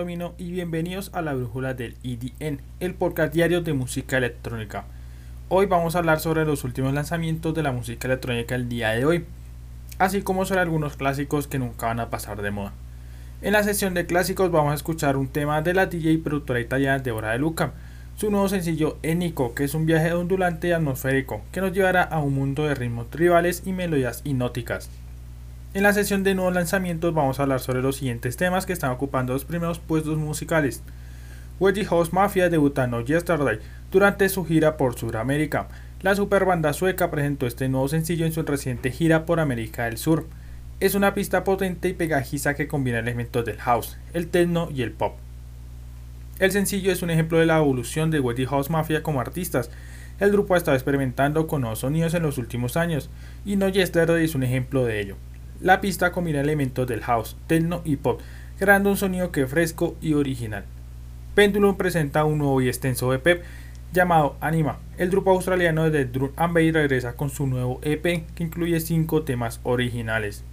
Y bienvenidos a la Brújula del EDN, el podcast diario de música electrónica. Hoy vamos a hablar sobre los últimos lanzamientos de la música electrónica el día de hoy, así como sobre algunos clásicos que nunca van a pasar de moda. En la sesión de clásicos vamos a escuchar un tema de la DJ y productora italiana Deborah De Luca, su nuevo sencillo Enico, que es un viaje ondulante y atmosférico que nos llevará a un mundo de ritmos tribales y melodías hipnóticas. En la sesión de nuevos lanzamientos vamos a hablar sobre los siguientes temas que están ocupando los primeros puestos musicales. Wedgie House Mafia debutando Yesterday durante su gira por Sudamérica. La superbanda sueca presentó este nuevo sencillo en su reciente gira por América del Sur. Es una pista potente y pegajiza que combina elementos del house, el techno y el pop. El sencillo es un ejemplo de la evolución de Wedgie House Mafia como artistas. El grupo ha estado experimentando con nuevos sonidos en los últimos años, y No Yesterday es un ejemplo de ello. La pista combina elementos del house, techno y pop, creando un sonido que es fresco y original. Pendulum presenta un nuevo y extenso EP llamado Anima. El grupo australiano de Drum and Bass regresa con su nuevo EP que incluye 5 temas originales.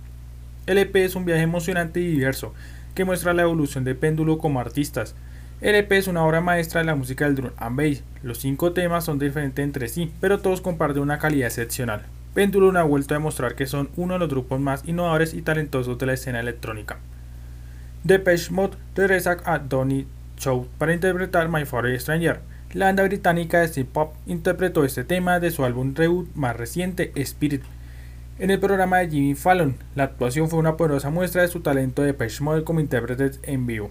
El EP es un viaje emocionante y diverso que muestra la evolución de Péndulo como artistas. El EP es una obra maestra de la música del drum and bass. Los cinco temas son diferentes entre sí, pero todos comparten una calidad excepcional. Pendulum ha vuelto a demostrar que son uno de los grupos más innovadores y talentosos de la escena electrónica. Depeche Mode regresa a Donny Show para interpretar My Favorite Stranger. La banda británica de synth pop interpretó este tema de su álbum debut más reciente, Spirit, en el programa de Jimmy Fallon. La actuación fue una poderosa muestra de su talento de Depeche Mode como intérpretes en vivo.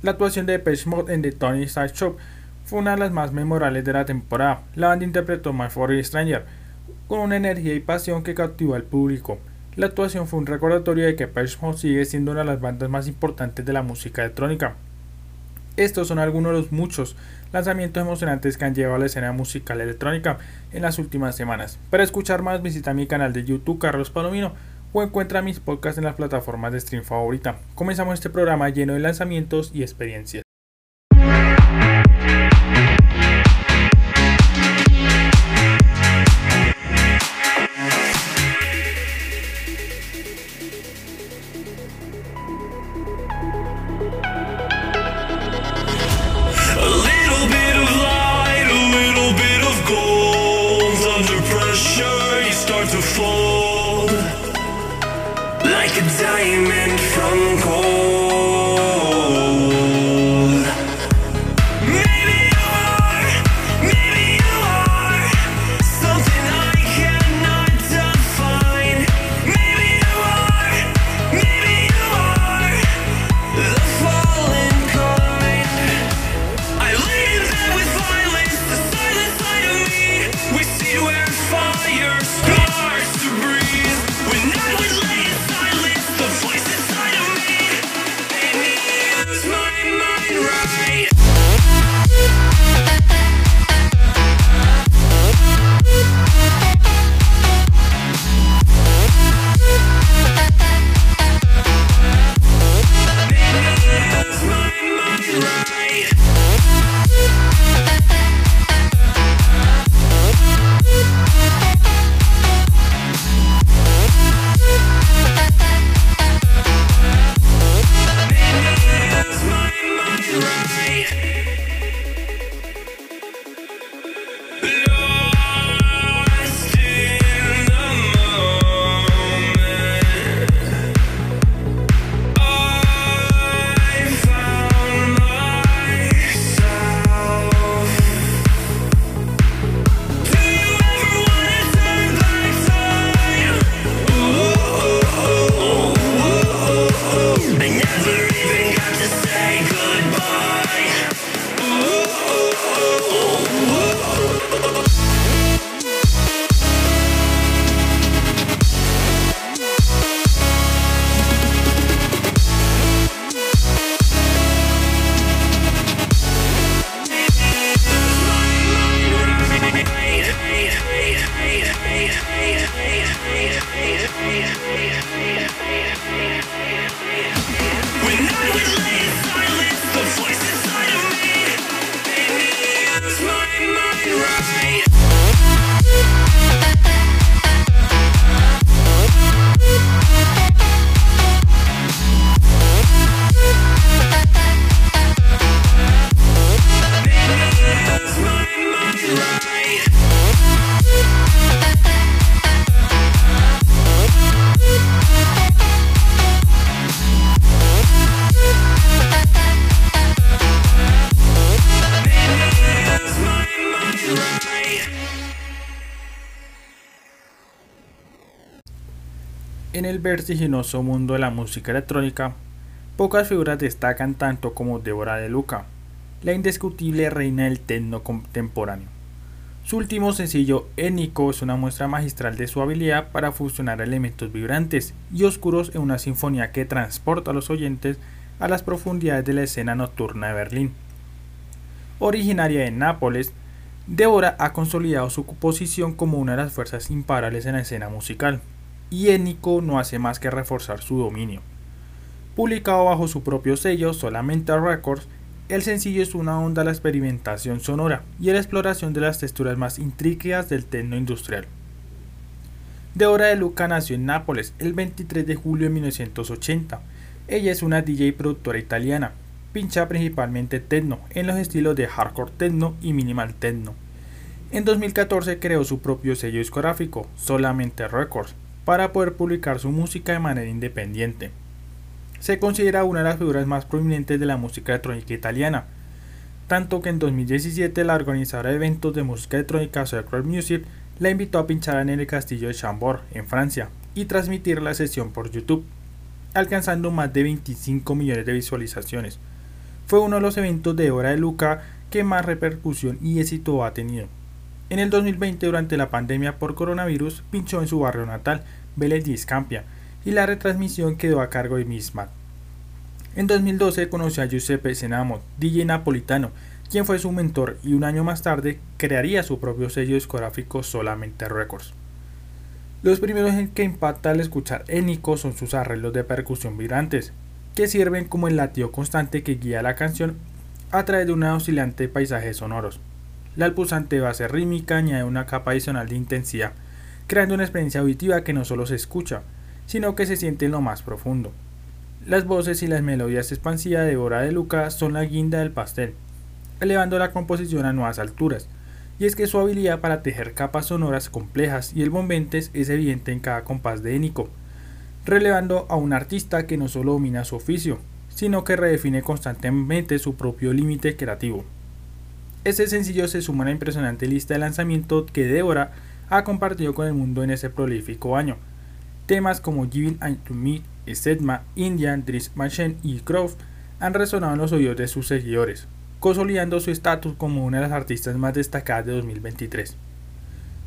La actuación de Depeche Mode en The Tony Stark Show fue una de las más memorables de la temporada. La banda interpretó My Favorite Stranger con una energía y pasión que cautivó al público. La actuación fue un recordatorio de que Depeche Mode sigue siendo una de las bandas más importantes de la música electrónica. Estos son algunos de los muchos lanzamientos emocionantes que han llegado a la escena musical electrónica en las últimas semanas. Para escuchar más visita mi canal de YouTube Carlos Palomino o encuentra mis podcasts en las plataformas de stream favorita. Comenzamos este programa lleno de lanzamientos y experiencias. unfold like a diamond from vertiginoso mundo de la música electrónica, pocas figuras destacan tanto como Débora de Luca, la indiscutible reina del techno contemporáneo. Su último sencillo, Énico, es una muestra magistral de su habilidad para fusionar elementos vibrantes y oscuros en una sinfonía que transporta a los oyentes a las profundidades de la escena nocturna de Berlín. Originaria de Nápoles, Débora ha consolidado su posición como una de las fuerzas imparables en la escena musical, y Énico no hace más que reforzar su dominio. Publicado bajo su propio sello, Solamente Records, el sencillo es una onda a la experimentación sonora y a la exploración de las texturas más intrínsecas del techno industrial. Débora de Luca nació en Nápoles el 23 de julio de 1980. Ella es una DJ productora italiana, pincha principalmente techno en los estilos de hardcore techno y minimal techno. En 2014 creó su propio sello discográfico, Solamente Records, para poder publicar su música de manera independiente. Se considera una de las figuras más prominentes de la música electrónica italiana, tanto que en 2017 la organizadora de eventos de música electrónica Circle Music la invitó a pinchar en el castillo de Chambord, en Francia, y transmitir la sesión por YouTube, alcanzando más de 25 millones de visualizaciones. Fue uno de los eventos de Hora de Luca que más repercusión y éxito ha tenido. En el 2020, durante la pandemia por coronavirus, pinchó en su barrio natal, Vélez Campia, y la retransmisión quedó a cargo de Miss Matt. En 2012 conoció a Giuseppe Senamo, DJ napolitano, quien fue su mentor y un año más tarde crearía su propio sello discográfico Solamente Records. Los primeros en que impacta al escuchar Enico son sus arreglos de percusión vibrantes, que sirven como el latido constante que guía la canción a través de un oscilante paisaje sonoros. La pulsante base rítmica añade una capa adicional de intensidad, creando una experiencia auditiva que no solo se escucha, sino que se siente en lo más profundo. Las voces y las melodías expansivas de Hora de Lucas son la guinda del pastel, elevando la composición a nuevas alturas, y es que su habilidad para tejer capas sonoras complejas y el bombentes es evidente en cada compás de Enico, relevando a un artista que no solo domina su oficio, sino que redefine constantemente su propio límite creativo. Este sencillo se suma a la impresionante lista de lanzamiento que Débora ha compartido con el mundo en ese prolífico año. Temas como Giving to Me, Sedma, Indian, Driss Machine y Croft han resonado en los oídos de sus seguidores, consolidando su estatus como una de las artistas más destacadas de 2023.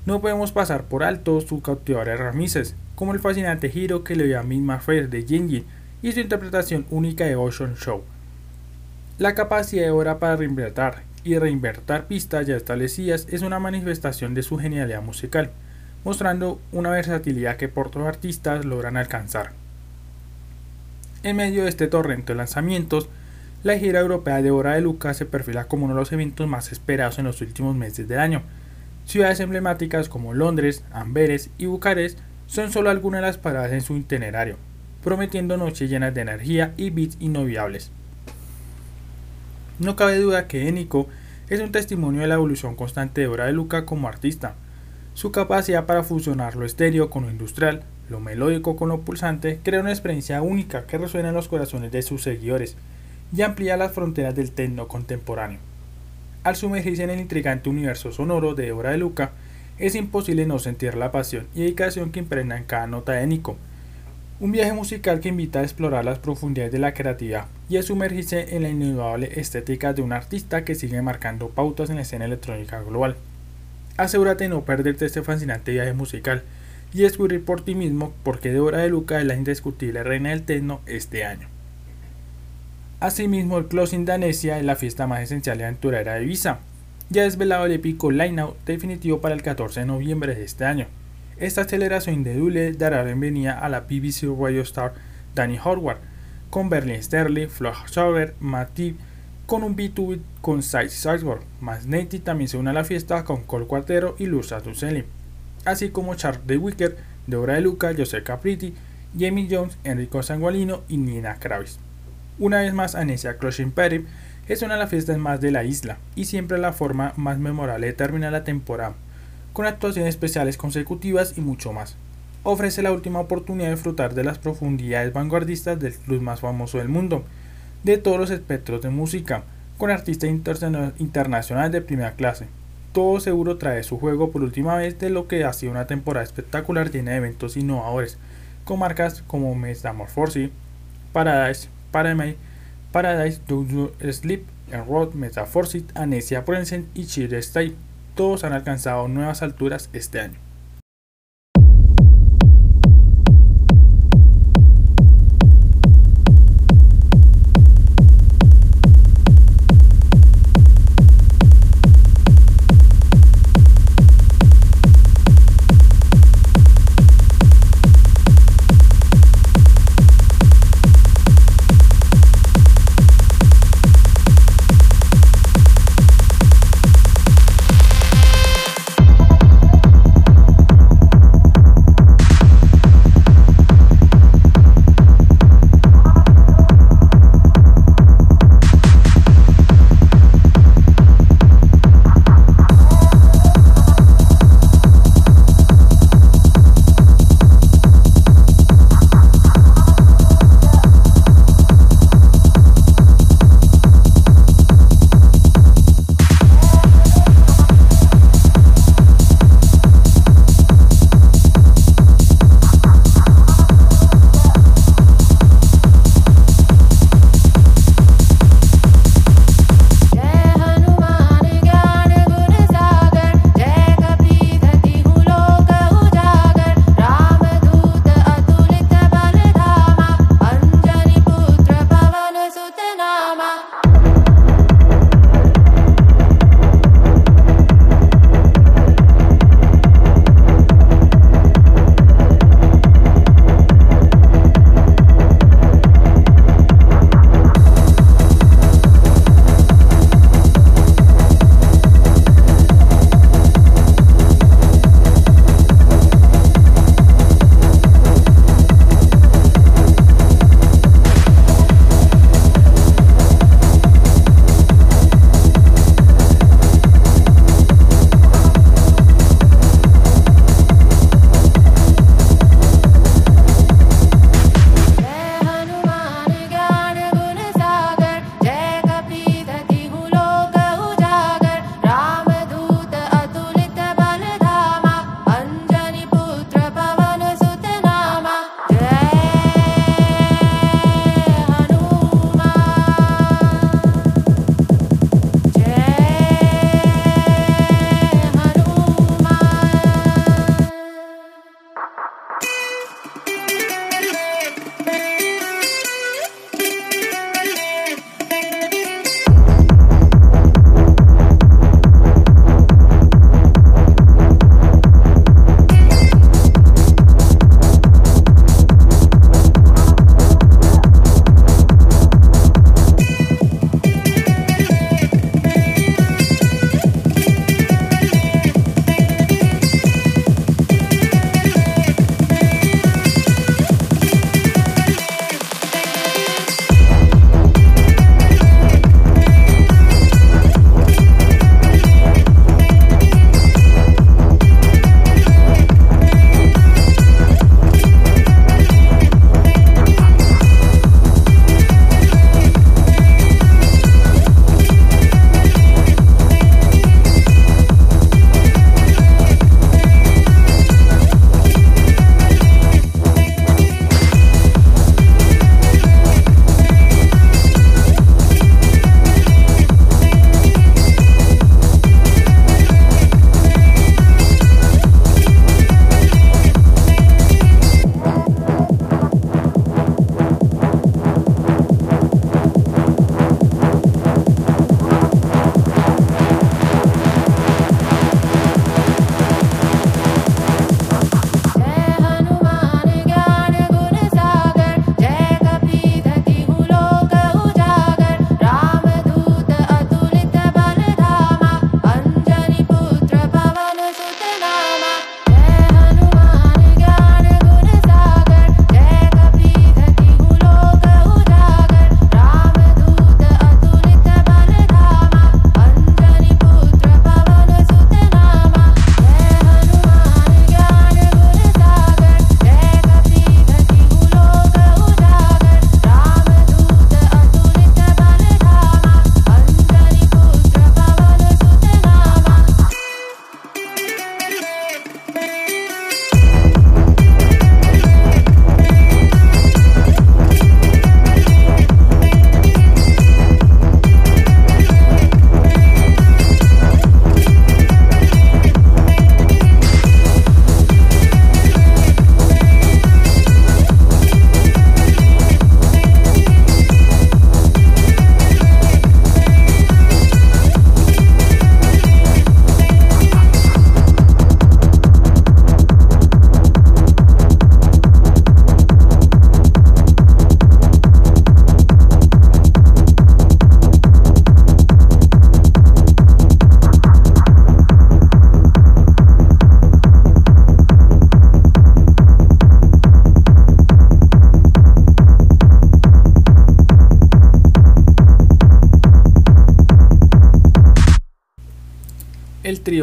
No podemos pasar por alto su cautivadores ramices, como el fascinante giro que le dio a Misma Fair de Genji y su interpretación única de Ocean Show. La capacidad de Hora para reinventar y reinvertir pistas ya establecidas es una manifestación de su genialidad musical, mostrando una versatilidad que pocos artistas logran alcanzar. En medio de este torrente de lanzamientos, la gira europea de Hora de Lucas se perfila como uno de los eventos más esperados en los últimos meses del año. Ciudades emblemáticas como Londres, Amberes y Bucarest son solo algunas de las paradas en su itinerario, prometiendo noches llenas de energía y beats inolvidables. No cabe duda que Enico es un testimonio de la evolución constante de Hora de Luca como artista. Su capacidad para fusionar lo estéreo con lo industrial, lo melódico con lo pulsante, crea una experiencia única que resuena en los corazones de sus seguidores y amplía las fronteras del techno contemporáneo. Al sumergirse en el intrigante universo sonoro de Hora de Luca, es imposible no sentir la pasión y dedicación que impregna en cada nota de Nico. Un viaje musical que invita a explorar las profundidades de la creatividad y a sumergirse en la inigualable estética de un artista que sigue marcando pautas en la escena electrónica global. Asegúrate de no perderte este fascinante viaje musical y descubrir por ti mismo por qué Hora de Luca es la indiscutible reina del techno este año. Asimismo, el Closing Danesia es la fiesta más esencial y aventurera de Ibiza. Ya desvelado el épico line-out definitivo para el 14 de noviembre de este año. Esta aceleración indudable dará bienvenida a la BBC Radio Star Danny Howard, con Berlin Sterling, Flo Schauber, Matip, con un B2 con Size Salzburg, más Nati también se une a la fiesta con Cole Cuartero y Luz Tucelli, así como Charles de Wicker, Deborah de Luca, José Capriti, Jamie Jones, Enrico Sangualino y Nina Kravis. Una vez más, Anesia Crushing Perry es una de las fiestas más de la isla y siempre la forma más memorable de terminar la temporada, con actuaciones especiales consecutivas y mucho más. Ofrece la última oportunidad de disfrutar de las profundidades vanguardistas del club más famoso del mundo, de todos los espectros de música, con artistas internacionales de primera clase. Todo seguro trae su juego por última vez de lo que ha sido una temporada espectacular llena de eventos innovadores, con marcas como Metamorphosis, Paradise, Paradise, Paradise, Do Sleep, Enroad, Metaforsit, Anesia Prensen y Cheer Stay. Todos han alcanzado nuevas alturas este año.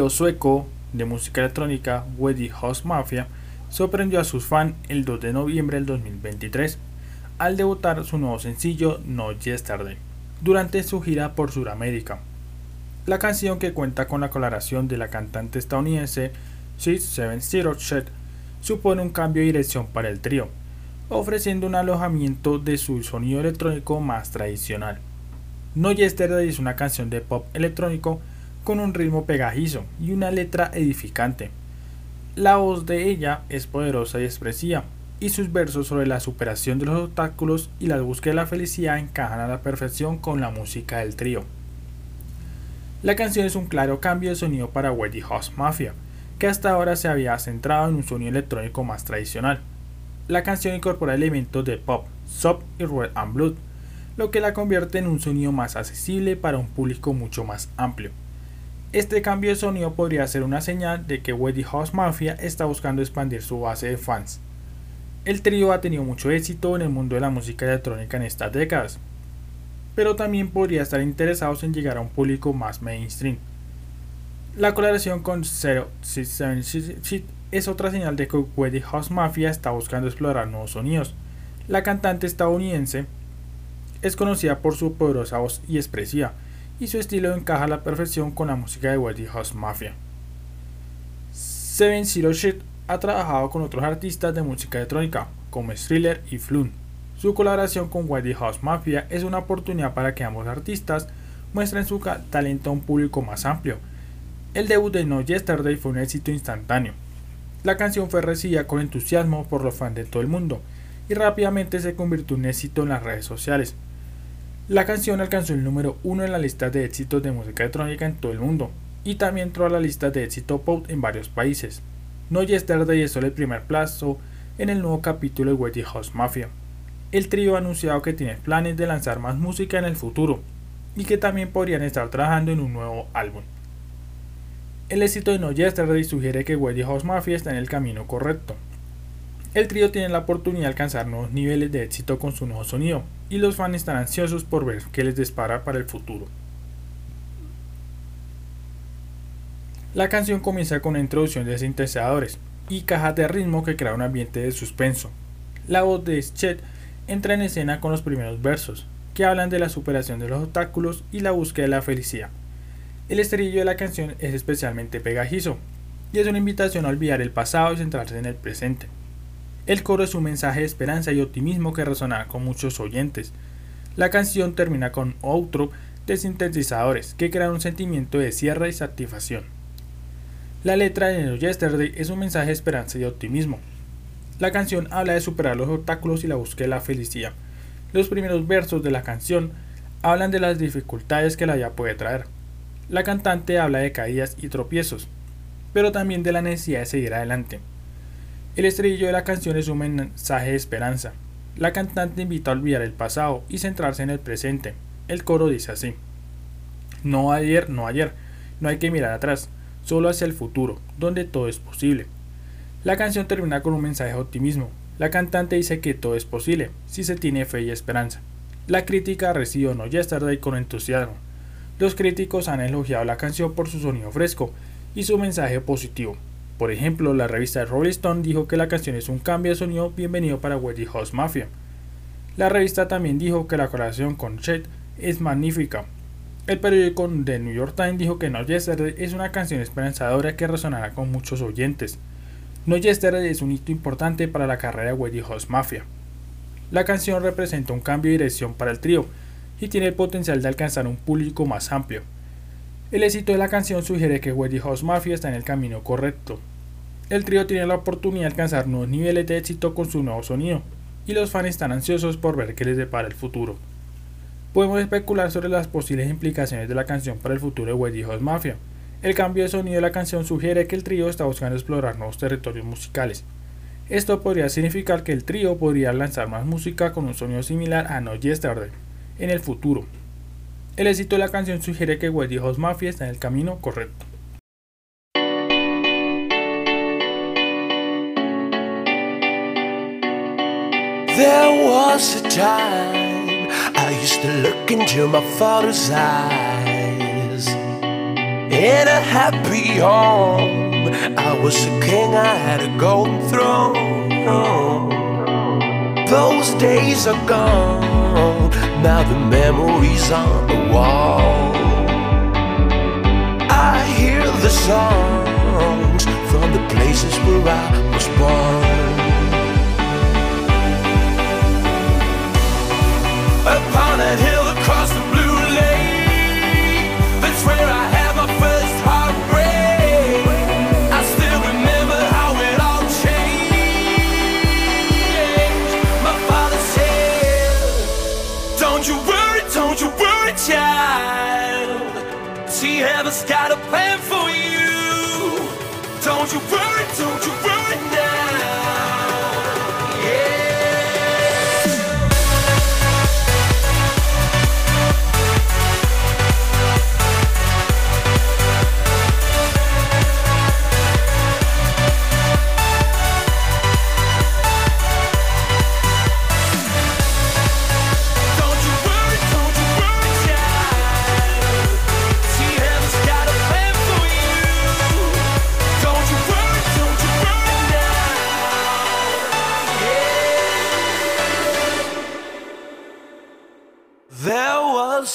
Sueco de música electrónica Weddy House Mafia sorprendió a sus fans el 2 de noviembre del 2023 al debutar su nuevo sencillo No Yesterday durante su gira por Sudamérica. La canción que cuenta con la colaboración de la cantante estadounidense 670 Shed supone un cambio de dirección para el trío, ofreciendo un alojamiento de su sonido electrónico más tradicional. No Yesterday es una canción de pop electrónico con un ritmo pegajizo y una letra edificante. La voz de ella es poderosa y expresiva, y sus versos sobre la superación de los obstáculos y la búsqueda de la felicidad encajan a la perfección con la música del trío. La canción es un claro cambio de sonido para Weddy House Mafia, que hasta ahora se había centrado en un sonido electrónico más tradicional. La canción incorpora elementos de pop, soft y red and blood, lo que la convierte en un sonido más accesible para un público mucho más amplio. Este cambio de sonido podría ser una señal de que Weddy House Mafia está buscando expandir su base de fans. El trío ha tenido mucho éxito en el mundo de la música electrónica en estas décadas, pero también podría estar interesados en llegar a un público más mainstream. La colaboración con Zero Shit es otra señal de que Weddy House Mafia está buscando explorar nuevos sonidos. La cantante estadounidense es conocida por su poderosa voz y expresiva, y su estilo encaja a la perfección con la música de Weddy House Mafia. Seven Zero Shit ha trabajado con otros artistas de música electrónica, como Thriller y Flun. Su colaboración con Weddy House Mafia es una oportunidad para que ambos artistas muestren su talento a un público más amplio. El debut de No Yesterday fue un éxito instantáneo. La canción fue recibida con entusiasmo por los fans de todo el mundo y rápidamente se convirtió en un éxito en las redes sociales. La canción alcanzó el número uno en la lista de éxitos de música electrónica en todo el mundo y también entró a la lista de éxito pop en varios países. No Yesterday es solo el primer plazo en el nuevo capítulo de Weddy House Mafia. El trío ha anunciado que tiene planes de lanzar más música en el futuro y que también podrían estar trabajando en un nuevo álbum. El éxito de No Yesterday sugiere que Weddy House Mafia está en el camino correcto. El trío tiene la oportunidad de alcanzar nuevos niveles de éxito con su nuevo sonido, y los fans están ansiosos por ver qué les dispara para el futuro. La canción comienza con una introducción de sintetizadores y cajas de ritmo que crea un ambiente de suspenso. La voz de Chet entra en escena con los primeros versos, que hablan de la superación de los obstáculos y la búsqueda de la felicidad. El estribillo de la canción es especialmente pegajizo, y es una invitación a olvidar el pasado y centrarse en el presente. El coro es un mensaje de esperanza y optimismo que resonará con muchos oyentes. La canción termina con outro de sintetizadores que crean un sentimiento de cierre y satisfacción. La letra de No Yesterday es un mensaje de esperanza y optimismo. La canción habla de superar los obstáculos y la búsqueda de la felicidad. Los primeros versos de la canción hablan de las dificultades que la vida puede traer. La cantante habla de caídas y tropiezos, pero también de la necesidad de seguir adelante. El estribillo de la canción es un mensaje de esperanza. La cantante invita a olvidar el pasado y centrarse en el presente. El coro dice así. No ayer, no ayer. No hay que mirar atrás, solo hacia el futuro, donde todo es posible. La canción termina con un mensaje de optimismo. La cantante dice que todo es posible, si se tiene fe y esperanza. La crítica recibió No Yesterday con entusiasmo. Los críticos han elogiado la canción por su sonido fresco y su mensaje positivo. Por ejemplo, la revista Rolling Stone dijo que la canción es un cambio de sonido bienvenido para Weddy House Mafia. La revista también dijo que la colaboración con Chet es magnífica. El periódico The New York Times dijo que No Yesterday es una canción esperanzadora que resonará con muchos oyentes. No Yesterday es un hito importante para la carrera de Weddy House Mafia. La canción representa un cambio de dirección para el trío y tiene el potencial de alcanzar un público más amplio. El éxito de la canción sugiere que Weddy House Mafia está en el camino correcto. El trío tiene la oportunidad de alcanzar nuevos niveles de éxito con su nuevo sonido, y los fans están ansiosos por ver qué les depara el futuro. Podemos especular sobre las posibles implicaciones de la canción para el futuro de Weddy House Mafia. El cambio de sonido de la canción sugiere que el trío está buscando explorar nuevos territorios musicales. Esto podría significar que el trío podría lanzar más música con un sonido similar a No Yesterday en el futuro. El éxito de la canción sugiere que Weddy House Mafia está en el camino correcto. There was a time I used to look into my father's eyes. in a happy home. I was a king, I had a golden throne. Those days are gone, now the memories on the wall. I hear the songs from the places where I was born. Upon that hill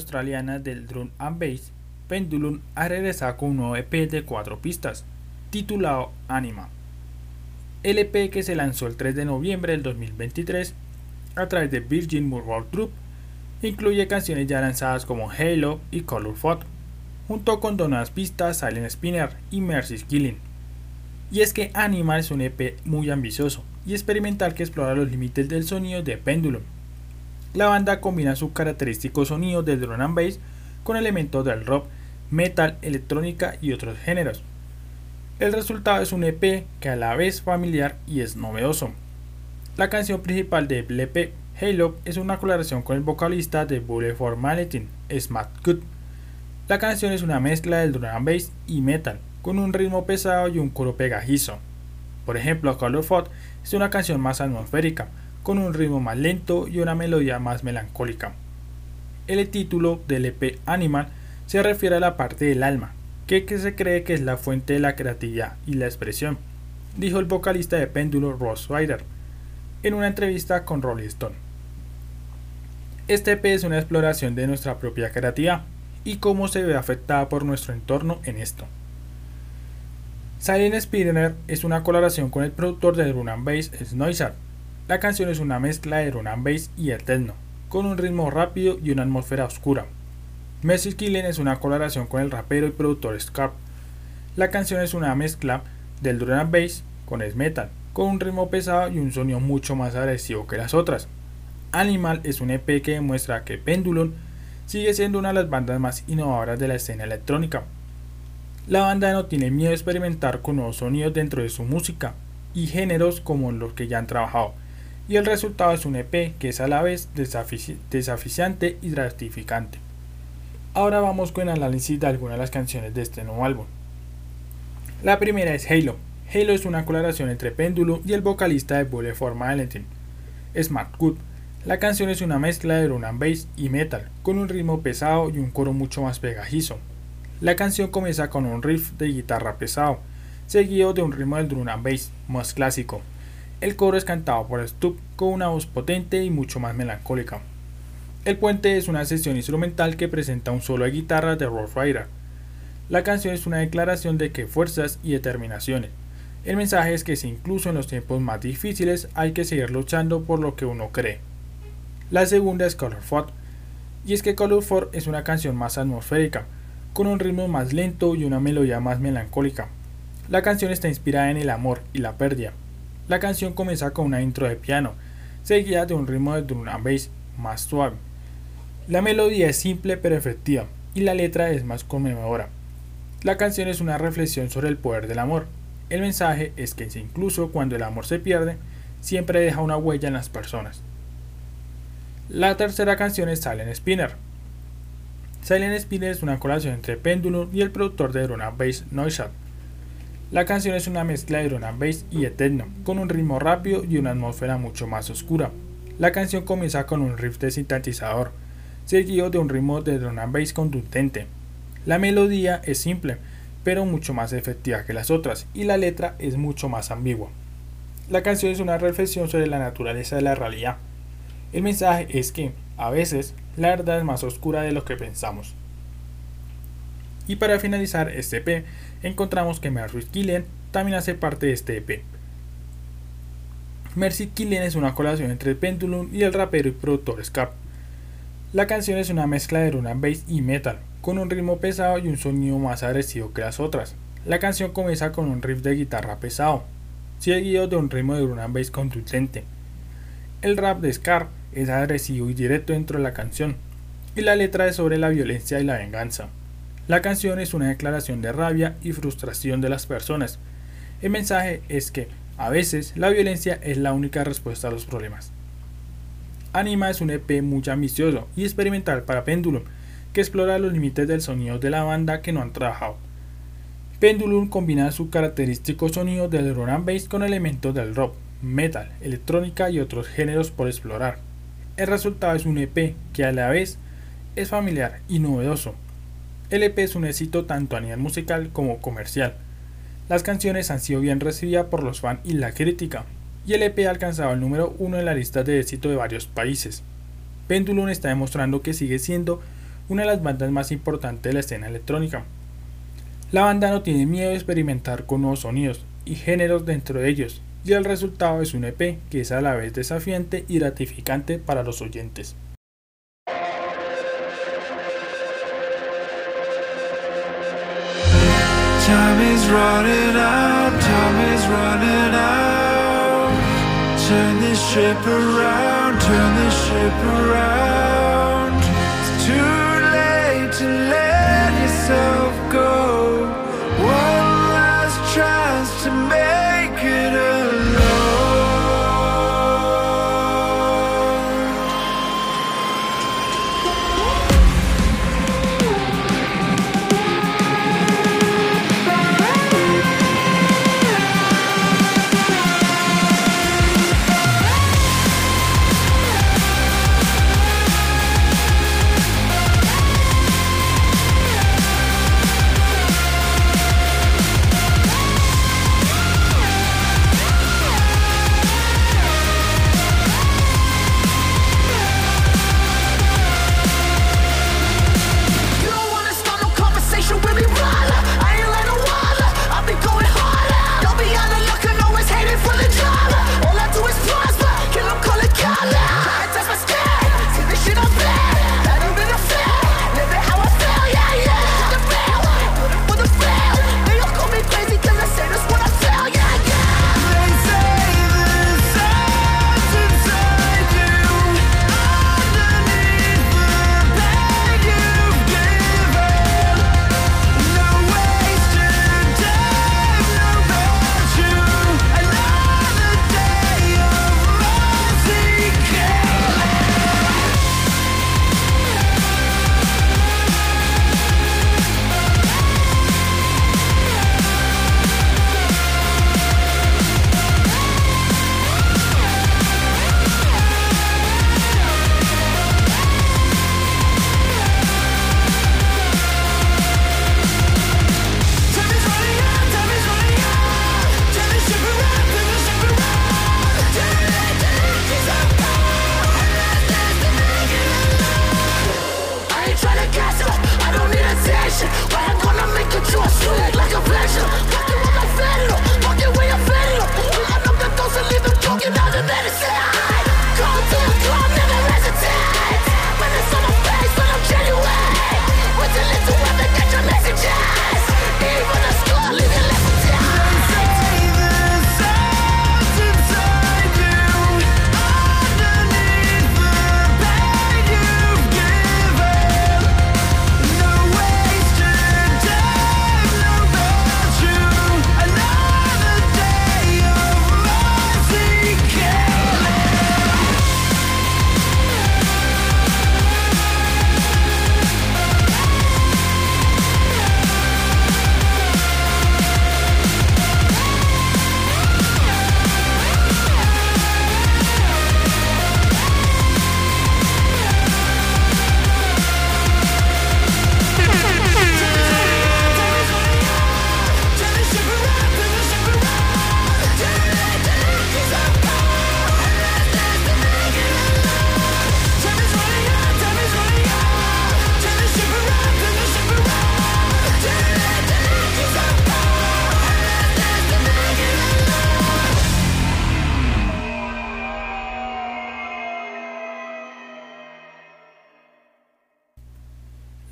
australiana del drum and bass, Pendulum, ha regresado con un nuevo EP de cuatro pistas, titulado Anima. El EP que se lanzó el 3 de noviembre del 2023 a través de Virgin World Group incluye canciones ya lanzadas como Halo y Color Photo, junto con dos nuevas pistas Silent Spinner y Mercy Killing. Y es que Anima es un EP muy ambicioso y experimental que explora los límites del sonido de Pendulum. La banda combina su característico sonido del drum and bass con elementos del rock, metal, electrónica y otros géneros. El resultado es un EP que a la vez familiar y es novedoso. La canción principal del EP, Halo, es una colaboración con el vocalista de Bullet for Maletin, Good. La canción es una mezcla del drum and bass y metal, con un ritmo pesado y un coro pegajizo. Por ejemplo, Color Fog es una canción más atmosférica, con un ritmo más lento y una melodía más melancólica. El título del EP Animal se refiere a la parte del alma, que, se cree que es la fuente de la creatividad y la expresión, dijo el vocalista de Péndulo Ross Ryder en una entrevista con Rolling Stone. Este EP es una exploración de nuestra propia creatividad y cómo se ve afectada por nuestro entorno en esto. Silent Spinner es una colaboración con el productor de drum and bass Snoizar. La canción es una mezcla de drum and bass y el techno, con un ritmo rápido y una atmósfera oscura. Messi Killen es una colaboración con el rapero y productor Scarp. La canción es una mezcla del drum bass con el metal, con un ritmo pesado y un sonido mucho más agresivo que las otras. Animal es un EP que demuestra que Pendulum sigue siendo una de las bandas más innovadoras de la escena electrónica. La banda no tiene miedo a experimentar con nuevos sonidos dentro de su música y géneros como los que ya han trabajado, y el resultado es un EP que es a la vez desafici- desaficiante y gratificante. Ahora vamos con el análisis de algunas de las canciones de este nuevo álbum. La primera es Halo. Halo es una colaboración entre Pendulum y el vocalista de Bullet for Valentine, Smart Good. La canción es una mezcla de drum and bass y metal, con un ritmo pesado y un coro mucho más pegajizo. La canción comienza con un riff de guitarra pesado, seguido de un ritmo del drum and bass más clásico. El coro es cantado por Stubb con una voz potente y mucho más melancólica. El puente es una sesión instrumental que presenta un solo de guitarra de Rough Rider. La canción es una declaración de que fuerzas y determinaciones. El mensaje es que si incluso en los tiempos más difíciles hay que seguir luchando por lo que uno cree. La segunda es Color Ford, y es que Color Ford es una canción más atmosférica, con un ritmo más lento y una melodía más melancólica. La canción está inspirada en el amor y la pérdida. La canción comienza con una intro de piano, seguida de un ritmo de drum and bass más suave. La melodía es simple pero efectiva, y la letra es más conmovedora. La canción es una reflexión sobre el poder del amor. El mensaje es que incluso cuando el amor se pierde, siempre deja una huella en las personas. La tercera canción es Silent Spinner. Silent Spinner es una colaboración entre Pendulum y el productor de and bass Noishat. La canción es una mezcla de drum and bass y de techno, con un ritmo rápido y una atmósfera mucho más oscura. La canción comienza con un riff de sintetizador, seguido de un ritmo de drum and bass contundente. La melodía es simple, pero mucho más efectiva que las otras, y la letra es mucho más ambigua. La canción es una reflexión sobre la naturaleza de la realidad. El mensaje es que, a veces, la verdad es más oscura de lo que pensamos. Y para finalizar este EP, encontramos que Mercy Killian también hace parte de este EP. Mercy Killian es una colaboración entre Pendulum y el rapero y productor Scarp. La canción es una mezcla de and bass y metal, con un ritmo pesado y un sonido más agresivo que las otras. La canción comienza con un riff de guitarra pesado, seguido de un ritmo de drum and bass contundente. El rap de Scar es agresivo y directo dentro de la canción, y la letra es sobre la violencia y la venganza. La canción es una declaración de rabia y frustración de las personas. El mensaje es que, a veces, la violencia es la única respuesta a los problemas. Anima es un EP muy ambicioso y experimental para Pendulum, que explora los límites del sonido de la banda que no han trabajado. Pendulum combina su característico sonido del drum and bass con elementos del rock, metal, electrónica y otros géneros por explorar. El resultado es un EP que a la vez es familiar y novedoso. El EP es un éxito tanto a nivel musical como comercial. Las canciones han sido bien recibidas por los fans y la crítica, y el EP ha alcanzado el número uno en la lista de éxito de varios países. Pendulum está demostrando que sigue siendo una de las bandas más importantes de la escena electrónica. La banda no tiene miedo de experimentar con nuevos sonidos y géneros dentro de ellos, y el resultado es un EP que es a la vez desafiante y gratificante para los oyentes. Time is running out, time is running out. Turn this ship around, turn this ship around. It's too late to let yourself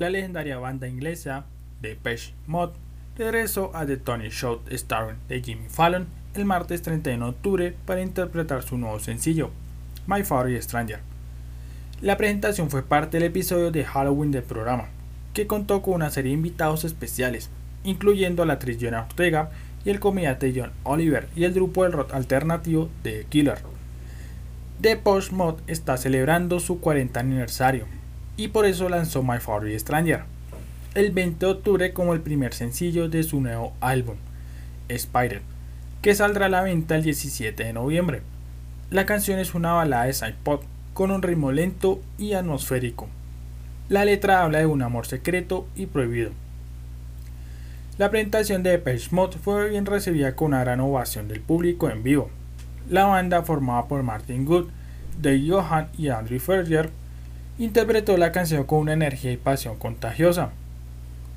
la legendaria banda inglesa Depeche Mode regresó a The Tony Show Starring de Jimmy Fallon el martes 31 de octubre para interpretar su nuevo sencillo, My Furry Stranger. La presentación fue parte del episodio de Halloween del programa, que contó con una serie de invitados especiales, incluyendo a la actriz Jonah Ortega y el comediante John Oliver y el grupo del rock alternativo The Killer. The Post Mod está celebrando su 40 aniversario y por eso lanzó My Furry Stranger el 20 de octubre como el primer sencillo de su nuevo álbum, Spider, que saldrá a la venta el 17 de noviembre. La canción es una balada de side pop con un ritmo lento y atmosférico. La letra habla de un amor secreto y prohibido. La presentación de Depeche Mode fue bien recibida con una gran ovación del público en vivo. La banda, formada por Martin Good, Dave Johan y Andrew Ferrier, interpretó la canción con una energía y pasión contagiosa.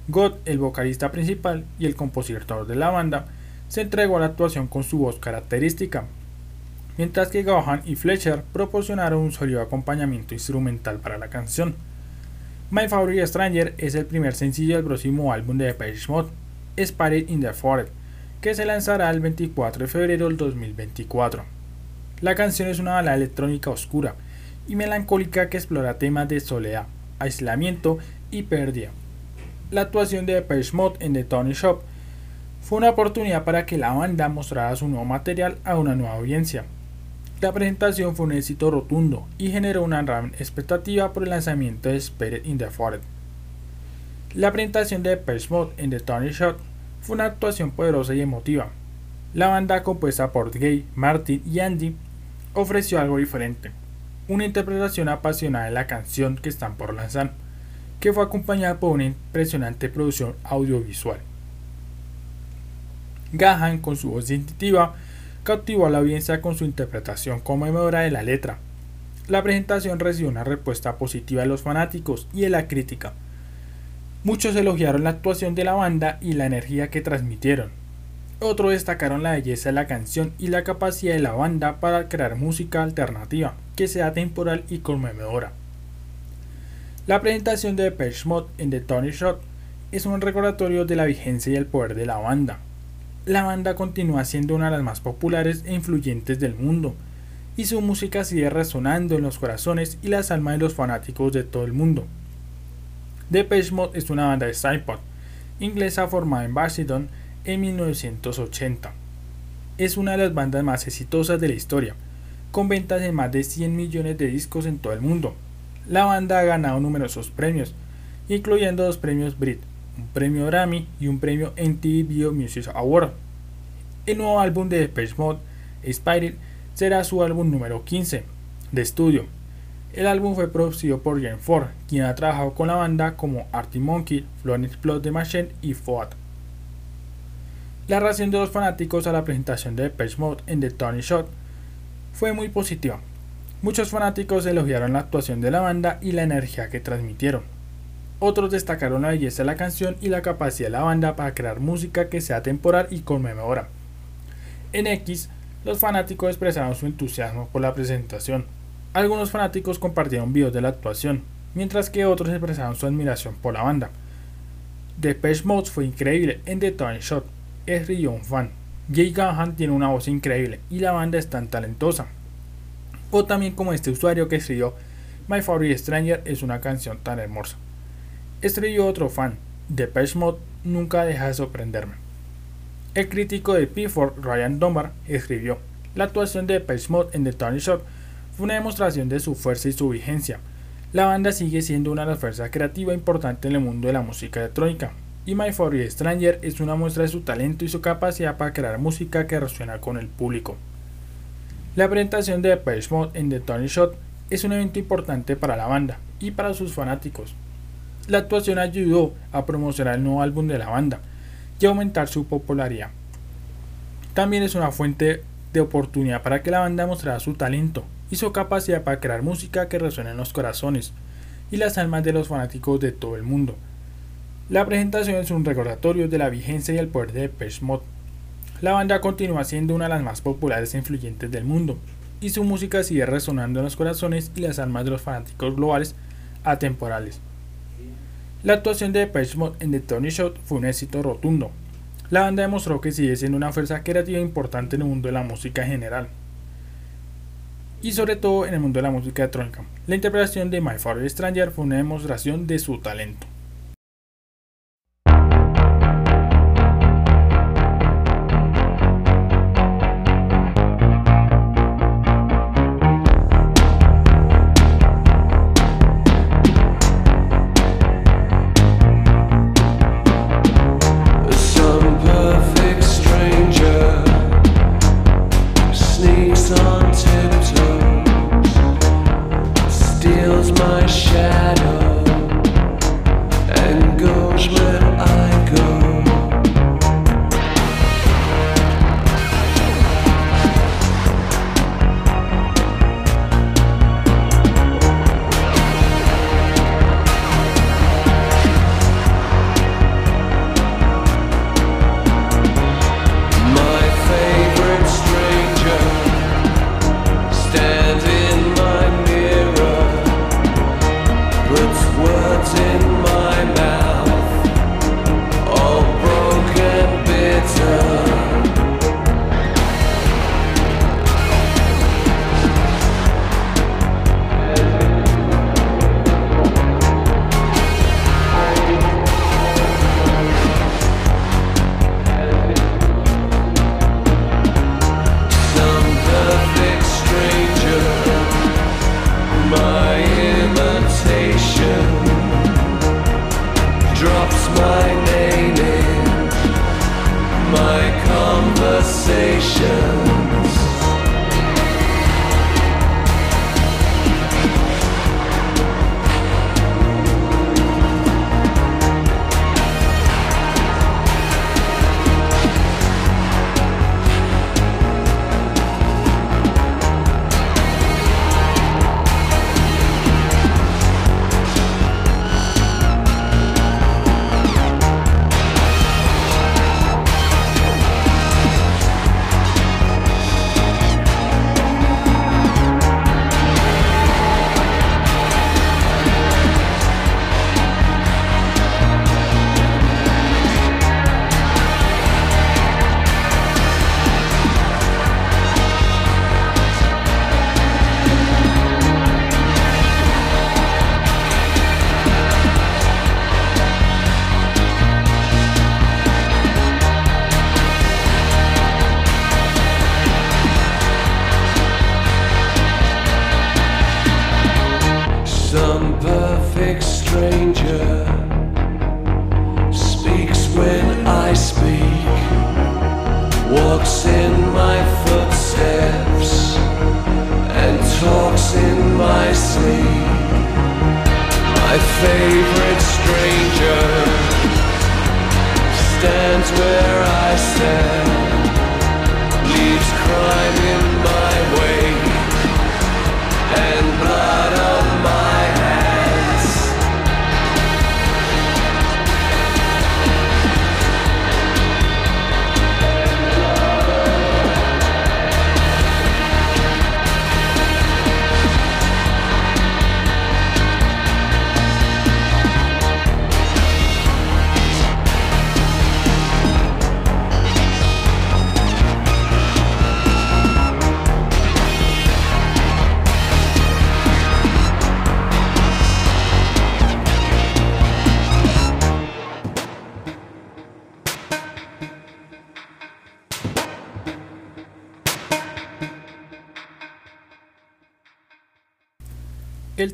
God, el vocalista principal y el compositor de la banda, se entregó a la actuación con su voz característica, mientras que Gohan y Fletcher proporcionaron un sólido acompañamiento instrumental para la canción. My Favorite Stranger es el primer sencillo del próximo álbum de Depeche Mode, Spirit in the Forest, que se lanzará el 24 de febrero del 2024. La canción es una balada electrónica oscura y melancólica que explora temas de soledad, aislamiento y pérdida. La actuación de Depeche Mode en The Tony Shop fue una oportunidad para que la banda mostrara su nuevo material a una nueva audiencia. La presentación fue un éxito rotundo y generó una gran expectativa por el lanzamiento de Spirit in the Forest. La presentación de Depeche Mode en The Tony Shot fue una actuación poderosa y emotiva. La banda compuesta por Gay, Martin y Andy ofreció algo diferente, una interpretación apasionada de la canción que están por lanzar, que fue acompañada por una impresionante producción audiovisual. Gahan, con su voz distintiva, cautivó a la audiencia con su interpretación conmovedora de la letra. La presentación recibió una respuesta positiva de los fanáticos y de la crítica. Muchos elogiaron la actuación de la banda y la energía que transmitieron. Otros destacaron la belleza de la canción y la capacidad de la banda para crear música alternativa, que sea temporal y conmovedora. La presentación de Depeche Mode en The Tony Shot es un recordatorio de la vigencia y el poder de la banda. La banda continúa siendo una de las más populares e influyentes del mundo, y su música sigue resonando en los corazones y las almas de los fanáticos de todo el mundo. Depeche Mode es una banda de Sidepod, inglesa formada en Basildon en 1980. Es una de las bandas más exitosas de la historia, con ventas de más de 100 millones de discos en todo el mundo. La banda ha ganado numerosos premios, incluyendo dos premios Brit, un premio Grammy y un premio MTV Video Music Award. El nuevo álbum de Depeche Mode, Spirit, será su álbum número 15 de estudio. El álbum fue producido por Jen Ford, quien ha trabajado con la banda como Artie Monkey, Florence Plot the Machine y Foat. La reacción de los fanáticos a la presentación de Depeche Mode en The Tony Shot fue muy positiva. Muchos fanáticos elogiaron la actuación de la banda y la energía que transmitieron. Otros destacaron la belleza de la canción y la capacidad de la banda para crear música que sea temporal y conmovedora. En X, los fanáticos expresaron su entusiasmo por la presentación. Algunos fanáticos compartieron videos de la actuación, mientras que otros expresaron su admiración por la banda. Depeche Mode fue increíble en The Tony Shot, escribió un fan. Jay Gahan tiene una voz increíble y la banda es tan talentosa. O también como este usuario que escribió My Favorite Stranger es una canción tan hermosa. Escribió otro fan, Depeche Mode nunca deja de sorprenderme. El crítico de P4, Ryan Dunbar, escribió: La actuación de Depeche Mode en The Tony Shop fue una demostración de su fuerza y su vigencia. La banda sigue siendo una de las fuerzas creativas importantes en el mundo de la música electrónica, y My Favorite Stranger es una muestra de su talento y su capacidad para crear música que resuena con el público. La presentación de Depeche Mode en The Tony Shot es un evento importante para la banda y para sus fanáticos. La actuación ayudó a promocionar el nuevo álbum de la banda y aumentar su popularidad. También es una fuente de oportunidad para que la banda mostrara su talento y su capacidad para crear música que resuene en los corazones y las almas de los fanáticos de todo el mundo. La presentación es un recordatorio de la vigencia y el poder de Depeche Mode. La banda continúa siendo una de las más populares e influyentes del mundo, y su música sigue resonando en los corazones y las almas de los fanáticos globales atemporales. La actuación de Depeche Mode en The Tony Show fue un éxito rotundo. La banda demostró que sigue siendo una fuerza creativa importante en el mundo de la música en general. Y sobre todo en el mundo de la música electrónica. La interpretación de My Favorite Stranger fue una demostración de su talento. conversation.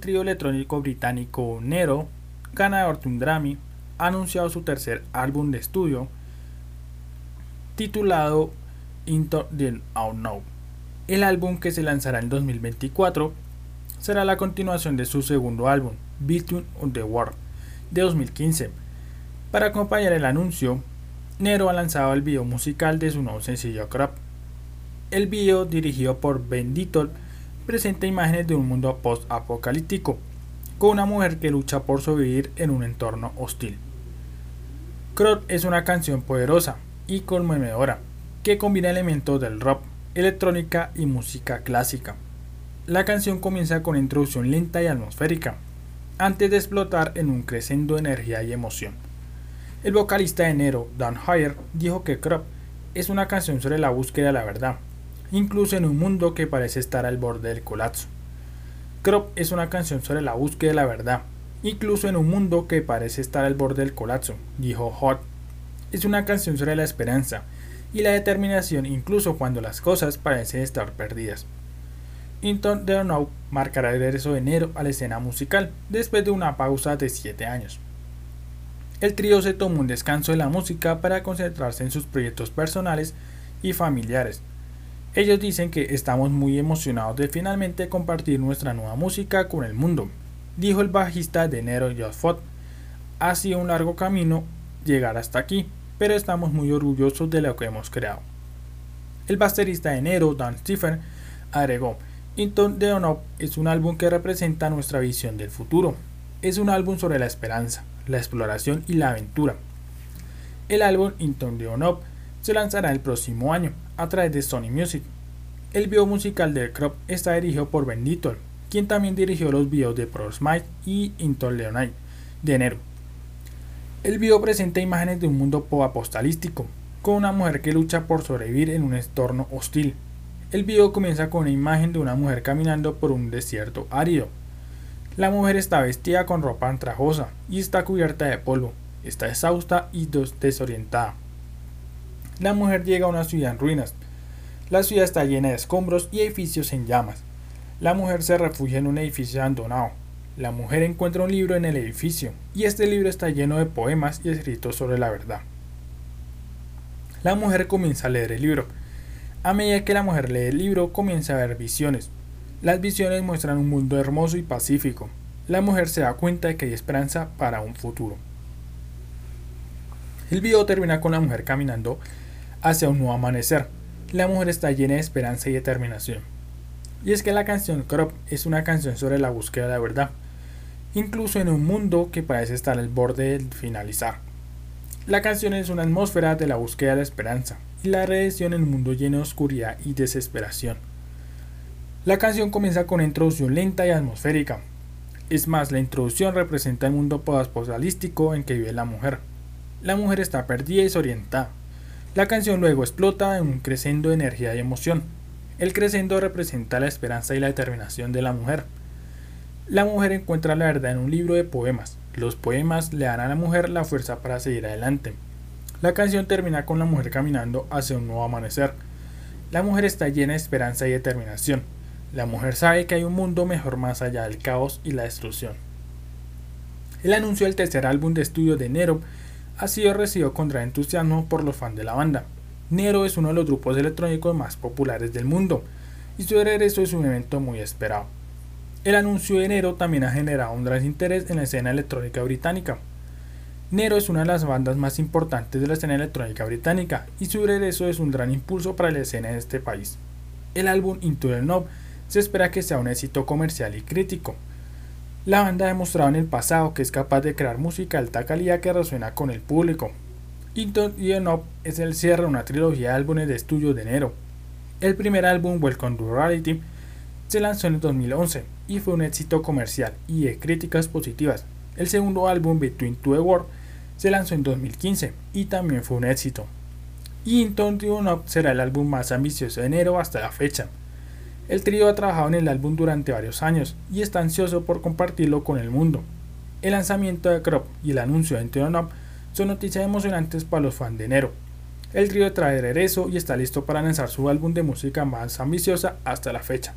Trío electrónico británico Nero, ganador de un Grammy, ha anunciado su tercer álbum de estudio titulado Into the Unknown. El álbum que se lanzará en 2024 será la continuación de su segundo álbum, Between the World, de 2015. Para acompañar el anuncio, Nero ha lanzado el video musical de su nuevo sencillo Crap. El video, dirigido por Ben presenta imágenes de un mundo post-apocalíptico, con una mujer que lucha por sobrevivir en un entorno hostil. Crop es una canción poderosa y conmovedora que combina elementos del rock, electrónica y música clásica. La canción comienza con una introducción lenta y atmosférica, antes de explotar en un crescendo de energía y emoción. El vocalista de Nero, Dan Hyer, dijo que Crop es una canción sobre la búsqueda de la verdad, incluso en un mundo que parece estar al borde del colapso. Crop es una canción sobre la búsqueda de la verdad, incluso en un mundo que parece estar al borde del colapso, dijo Hot. Es una canción sobre la esperanza y la determinación incluso cuando las cosas parecen estar perdidas. Inton de Now marcará el regreso de enero a la escena musical después de una pausa de 7 años. El trío se tomó un descanso de la música para concentrarse en sus proyectos personales y familiares. Ellos dicen que estamos muy emocionados de finalmente compartir nuestra nueva música con el mundo, dijo el bajista de Nero Josh Fott. Ha sido un largo camino llegar hasta aquí, pero estamos muy orgullosos de lo que hemos creado. El baterista de Nero, Dan Stephen, agregó, Inton de Up es un álbum que representa nuestra visión del futuro. Es un álbum sobre la esperanza, la exploración y la aventura. El álbum Inton de Up se lanzará el próximo año a través de Sony Music. El video musical de Crop está dirigido por Ben Little, quien también dirigió los videos de Pro Smite y Inton Leonide de enero. El video presenta imágenes de un mundo post-apostalístico, con una mujer que lucha por sobrevivir en un entorno hostil. El video comienza con una imagen de una mujer caminando por un desierto árido. La mujer está vestida con ropa andrajosa y está cubierta de polvo. Está exhausta y desorientada. La mujer llega a una ciudad en ruinas. La ciudad está llena de escombros y edificios en llamas. La mujer se refugia en un edificio abandonado. La mujer encuentra un libro en el edificio y este libro está lleno de poemas y escritos sobre la verdad. La mujer comienza a leer el libro. A medida que la mujer lee el libro comienza a ver visiones. Las visiones muestran un mundo hermoso y pacífico. La mujer se da cuenta de que hay esperanza para un futuro. El video termina con la mujer caminando hacia un nuevo amanecer. La mujer está llena de esperanza y determinación. Y es que la canción Crop es una canción sobre la búsqueda de la verdad, incluso en un mundo que parece estar al borde de finalizar. La canción es una atmósfera de la búsqueda de la esperanza y la redención en un mundo lleno de oscuridad y desesperación. La canción comienza con una introducción lenta y atmosférica. Es más, la introducción representa el mundo posapocalíptico en que vive la mujer. La mujer está perdida y desorientada. La canción luego explota en un crescendo de energía y emoción. El crescendo representa la esperanza y la determinación de la mujer. La mujer encuentra la verdad en un libro de poemas. Los poemas le dan a la mujer la fuerza para seguir adelante. La canción termina con la mujer caminando hacia un nuevo amanecer. La mujer está llena de esperanza y determinación. La mujer sabe que hay un mundo mejor más allá del caos y la destrucción. El anuncio del tercer álbum de estudio de Nero ha sido recibido con gran entusiasmo por los fans de la banda. Nero es uno de los grupos electrónicos más populares del mundo y su regreso es un evento muy esperado. El anuncio de Nero también ha generado un gran interés en la escena electrónica británica. Nero es una de las bandas más importantes de la escena electrónica británica y su regreso es un gran impulso para la escena de este país. El álbum Into the Knob se espera que sea un éxito comercial y crítico. La banda ha demostrado en el pasado que es capaz de crear música de alta calidad que resuena con el público. Into the Knob es el cierre de una trilogía de álbumes de estudio de Nero. El primer álbum, Welcome to Reality, se lanzó en el 2011 y fue un éxito comercial y de críticas positivas. El segundo álbum, Between Two World, se lanzó en 2015 y también fue un éxito. Y Into Knob será el álbum más ambicioso de enero hasta la fecha. El trío ha trabajado en el álbum durante varios años y está ansioso por compartirlo con el mundo. El lanzamiento de Crop y el anuncio de Into son noticias emocionantes para los fans de enero. El trío trae regreso y está listo para lanzar su álbum de música más ambiciosa hasta la fecha.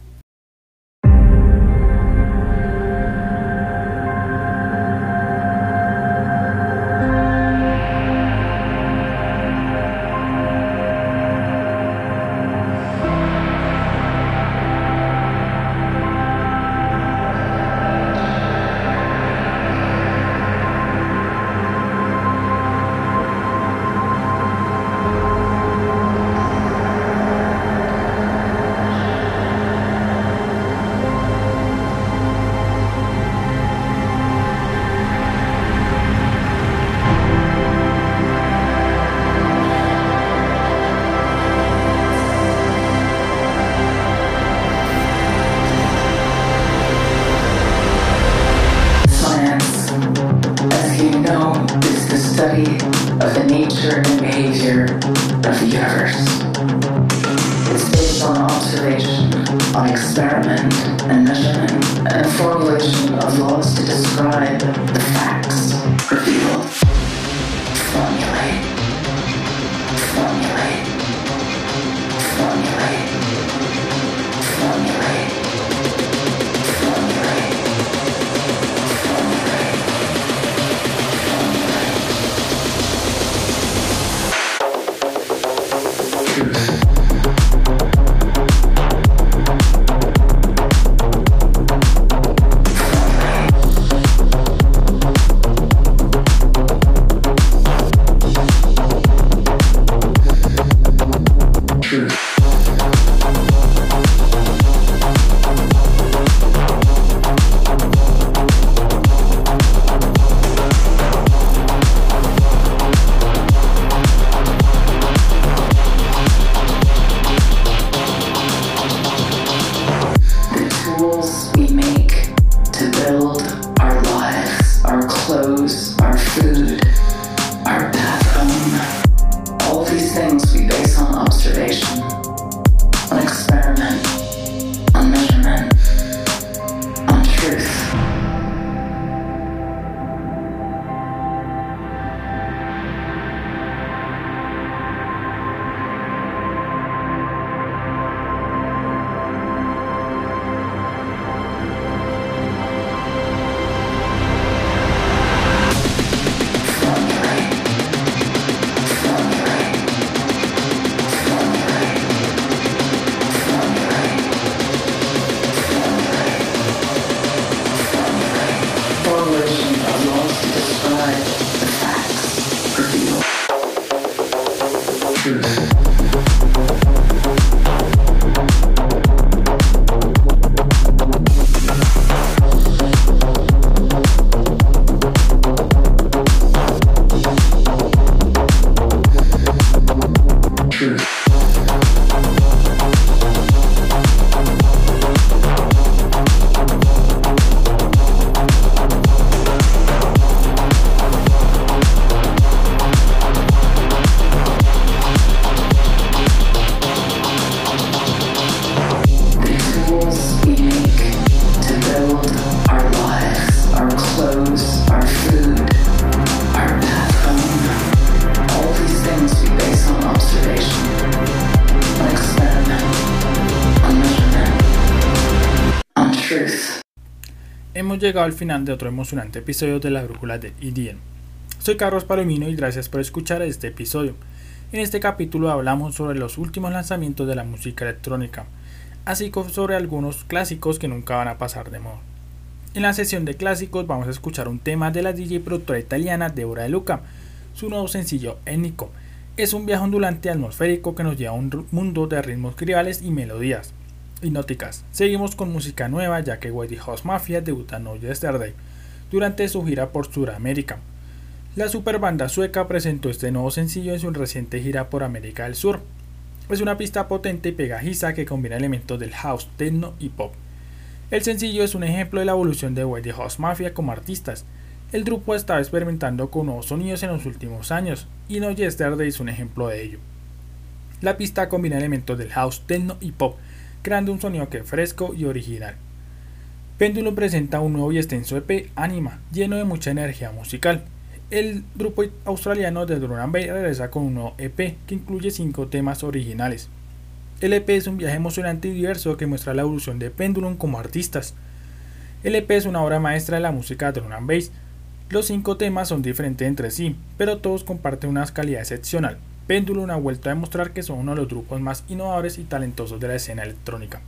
Things we base on observation, on experiment, Hemos llegado al final de otro emocionante episodio de la brújula de EDN. Soy Carlos Palomino y gracias por escuchar este episodio. En este capítulo hablamos sobre los últimos lanzamientos de la música electrónica, así como sobre algunos clásicos que nunca van a pasar de moda. En la sesión de clásicos vamos a escuchar un tema de la DJ productora italiana Deborah De Luca, su nuevo sencillo Étnico. Es un viaje ondulante atmosférico que nos lleva a un mundo de ritmos tribales y melodías hipnóticas. Seguimos con música nueva ya que Whitey House Mafia debuta No Yesterday durante su gira por Sudamérica. La superbanda sueca presentó este nuevo sencillo en su reciente gira por América del Sur. Es una pista potente y pegajiza que combina elementos del house, techno y pop. El sencillo es un ejemplo de la evolución de Whitey House Mafia como artistas. El grupo estaba experimentando con nuevos sonidos en los últimos años y No Yesterday es un ejemplo de ello. La pista combina elementos del house, techno y pop, creando un sonido que es fresco y original. Pendulum presenta un nuevo y extenso EP Anima, lleno de mucha energía musical. El grupo australiano de Drum Bass regresa con un nuevo EP que incluye 5 temas originales. El EP es un viaje emocionante y diverso que muestra la evolución de Pendulum como artistas. El EP es una obra maestra de la música Drum and Bass. Los 5 temas son diferentes entre sí, pero todos comparten una calidad excepcional. Pendulum ha vuelto a demostrar que son uno de los grupos más innovadores y talentosos de la escena electrónica.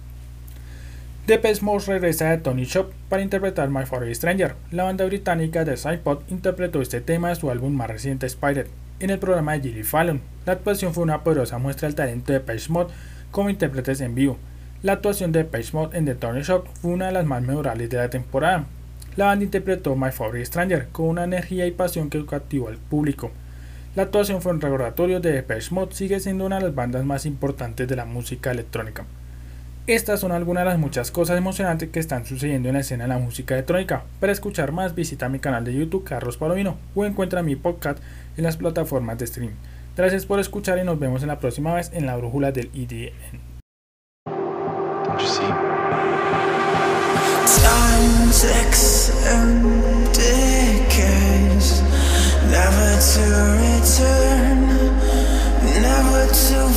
Depeche Mode regresa de Tony Shop para interpretar My Favorite Stranger. La banda británica de Sidepod interpretó este tema de su álbum más reciente Spider en el programa de Jimmy Fallon. La actuación fue una poderosa muestra del talento de Depeche Mode como intérpretes en vivo. La actuación de Depeche Mode en The Tony Shop fue una de las más memorables de la temporada. La banda interpretó My Favorite Stranger con una energía y pasión que cautivó al público. La actuación fue un recordatorio de Depeche Mode sigue siendo una de las bandas más importantes de la música electrónica. Estas son algunas de las muchas cosas emocionantes que están sucediendo en la escena de la música electrónica. Para escuchar más, visita mi canal de YouTube Carlos Palomino o encuentra mi podcast en las plataformas de streaming. Gracias por escuchar y nos vemos en la próxima vez en la brújula del IDN. To return, never to